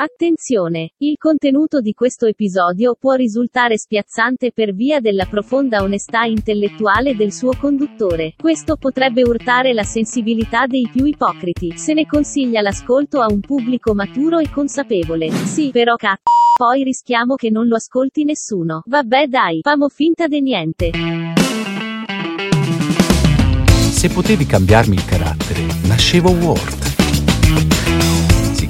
Attenzione! Il contenuto di questo episodio può risultare spiazzante per via della profonda onestà intellettuale del suo conduttore. Questo potrebbe urtare la sensibilità dei più ipocriti. Se ne consiglia l'ascolto a un pubblico maturo e consapevole. Sì, però c***o. Poi rischiamo che non lo ascolti nessuno. Vabbè dai, famo finta de niente. Se potevi cambiarmi il carattere, nascevo Ward.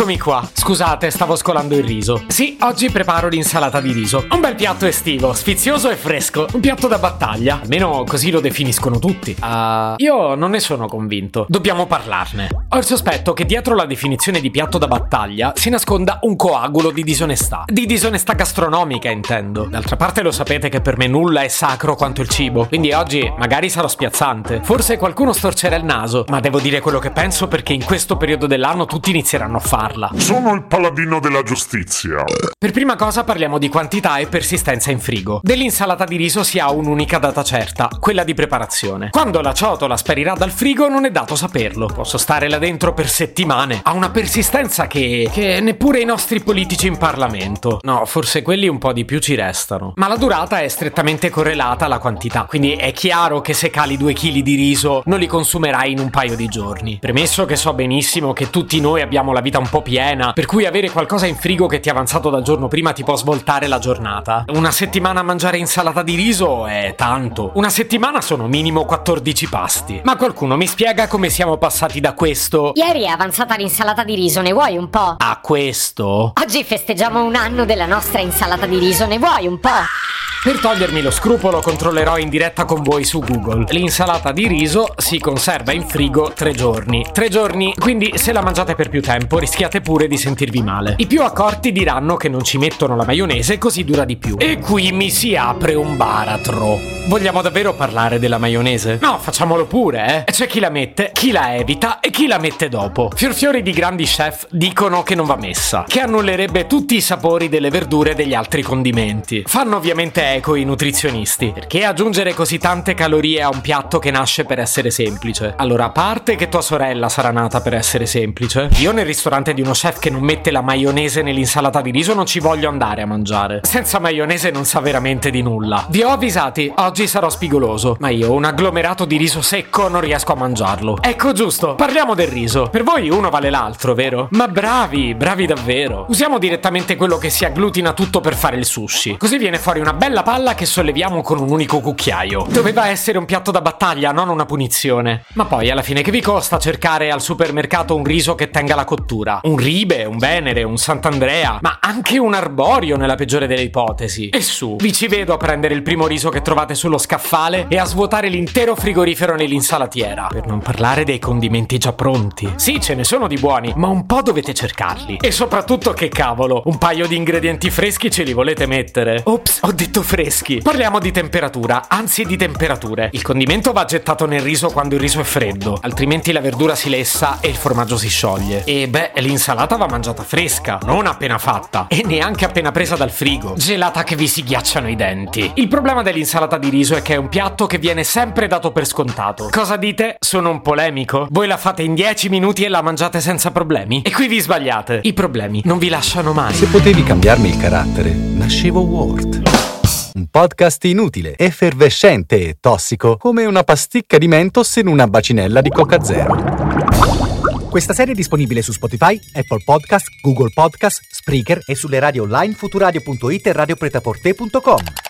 Eccomi qua. Scusate, stavo scolando il riso. Sì, oggi preparo l'insalata di riso. Un bel piatto estivo, sfizioso e fresco. Un piatto da battaglia. Almeno così lo definiscono tutti. Uh, io non ne sono convinto. Dobbiamo parlarne. Ho il sospetto che dietro la definizione di piatto da battaglia si nasconda un coagulo di disonestà. Di disonestà gastronomica, intendo. D'altra parte lo sapete che per me nulla è sacro quanto il cibo. Quindi oggi magari sarò spiazzante. Forse qualcuno storcerà il naso, ma devo dire quello che penso perché in questo periodo dell'anno tutti inizieranno a farla. Sono il paladino della giustizia. Per prima cosa parliamo di quantità e persistenza in frigo. Dell'insalata di riso si ha un'unica data certa, quella di preparazione. Quando la ciotola sparirà dal frigo non è dato saperlo. Posso stare là dentro per settimane. Ha una persistenza che... che neppure i nostri politici in Parlamento. No, forse quelli un po' di più ci restano. Ma la durata è strettamente correlata alla quantità. Quindi è chiaro che se cali due chili di riso non li consumerai in un paio di giorni. Premesso che so benissimo che tutti noi abbiamo la vita un po' piena, per cui avere qualcosa in frigo che ti è avanzato dal giorno prima ti può svoltare la giornata. Una settimana a mangiare insalata di riso è tanto. Una settimana sono minimo 14 pasti. Ma qualcuno mi spiega come siamo passati da questo Ieri è avanzata l'insalata di riso, ne vuoi un po'? a questo? Oggi festeggiamo un anno della nostra insalata di riso, ne vuoi un po'? Per togliermi lo scrupolo controllerò in diretta con voi su Google. L'insalata di riso si conserva in frigo tre giorni. Tre giorni, quindi se la mangiate per più tempo rischiate pure di sentirvi male. I più accorti diranno che non ci mettono la maionese così dura di più. E qui mi si apre un baratro. Vogliamo davvero parlare della maionese? No, facciamolo pure, eh. C'è chi la mette, chi la evita e chi la mette dopo. Fiorfiori di grandi chef dicono che non va messa, che annullerebbe tutti i sapori delle verdure e degli altri condimenti. Fanno ovviamente eco i nutrizionisti, perché aggiungere così tante calorie a un piatto che nasce per essere semplice? Allora, a parte che tua sorella sarà nata per essere semplice, io nel ristorante di uno chef che non mette la maionese nell'insalata di riso non ci voglio andare a mangiare. Senza maionese non sa veramente di nulla. Vi ho avvisati, oggi sarò spigoloso, ma io un agglomerato di riso secco non riesco a mangiarlo. Ecco giusto, parliamo del riso. Per voi uno vale l'altro, vero? Ma bravi, bravi davvero. Usiamo direttamente quello che si agglutina tutto per fare il sushi. Così viene fuori una bella palla che solleviamo con un unico cucchiaio. Doveva essere un piatto da battaglia, non una punizione. Ma poi alla fine che vi costa cercare al supermercato un riso che tenga la cottura? Un ribe, un venere, un sant'andrea, ma anche un arborio nella peggiore delle ipotesi. E su, vi ci vedo a prendere il primo riso che trovate sullo scaffale e a svuotare l'intero frigorifero nell'insalatiera. Per non parlare dei condimenti già pronti. Sì, ce ne sono di buoni, ma un po' dovete cercarli. E soprattutto che cavolo, un paio di ingredienti freschi ce li volete mettere? Ops, ho detto freschi. Parliamo di temperatura, anzi di temperature. Il condimento va gettato nel riso quando il riso è freddo, altrimenti la verdura si lessa e il formaggio si scioglie. E beh, l'insalata va mangiata fresca, non appena fatta, e neanche appena presa dal frigo, gelata che vi si ghiacciano i denti. Il problema dell'insalata di riso è che è un piatto che viene sempre dato per scontato. Cosa dite? Sono un polemico? Voi la fate in 10 minuti e la mangiate senza problemi? E qui vi sbagliate. I problemi non vi lasciano mai. Se potevi cambiarmi il carattere, nascevo Ward. Un podcast inutile, effervescente e tossico, come una pasticca di mentos in una bacinella di Coca Zero. Questa serie è disponibile su Spotify, Apple Podcast, Google Podcast, Spreaker e sulle radio online futuradio.it e radiopretaporte.com.